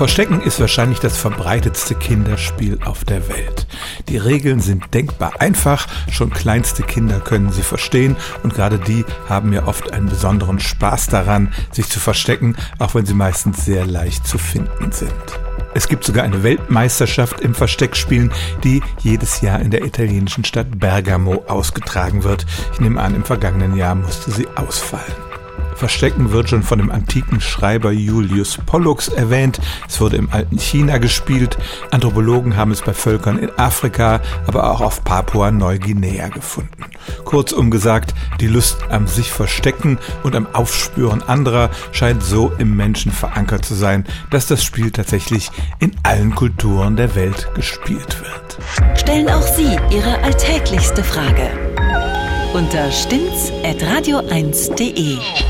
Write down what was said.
Verstecken ist wahrscheinlich das verbreitetste Kinderspiel auf der Welt. Die Regeln sind denkbar einfach, schon kleinste Kinder können sie verstehen und gerade die haben ja oft einen besonderen Spaß daran, sich zu verstecken, auch wenn sie meistens sehr leicht zu finden sind. Es gibt sogar eine Weltmeisterschaft im Versteckspielen, die jedes Jahr in der italienischen Stadt Bergamo ausgetragen wird. Ich nehme an, im vergangenen Jahr musste sie ausfallen. Verstecken wird schon von dem antiken Schreiber Julius Pollux erwähnt. Es wurde im alten China gespielt. Anthropologen haben es bei Völkern in Afrika, aber auch auf Papua-Neuguinea gefunden. Kurzum gesagt, die Lust am sich verstecken und am Aufspüren anderer scheint so im Menschen verankert zu sein, dass das Spiel tatsächlich in allen Kulturen der Welt gespielt wird. Stellen auch Sie Ihre alltäglichste Frage unter stimmt's at radio1.de.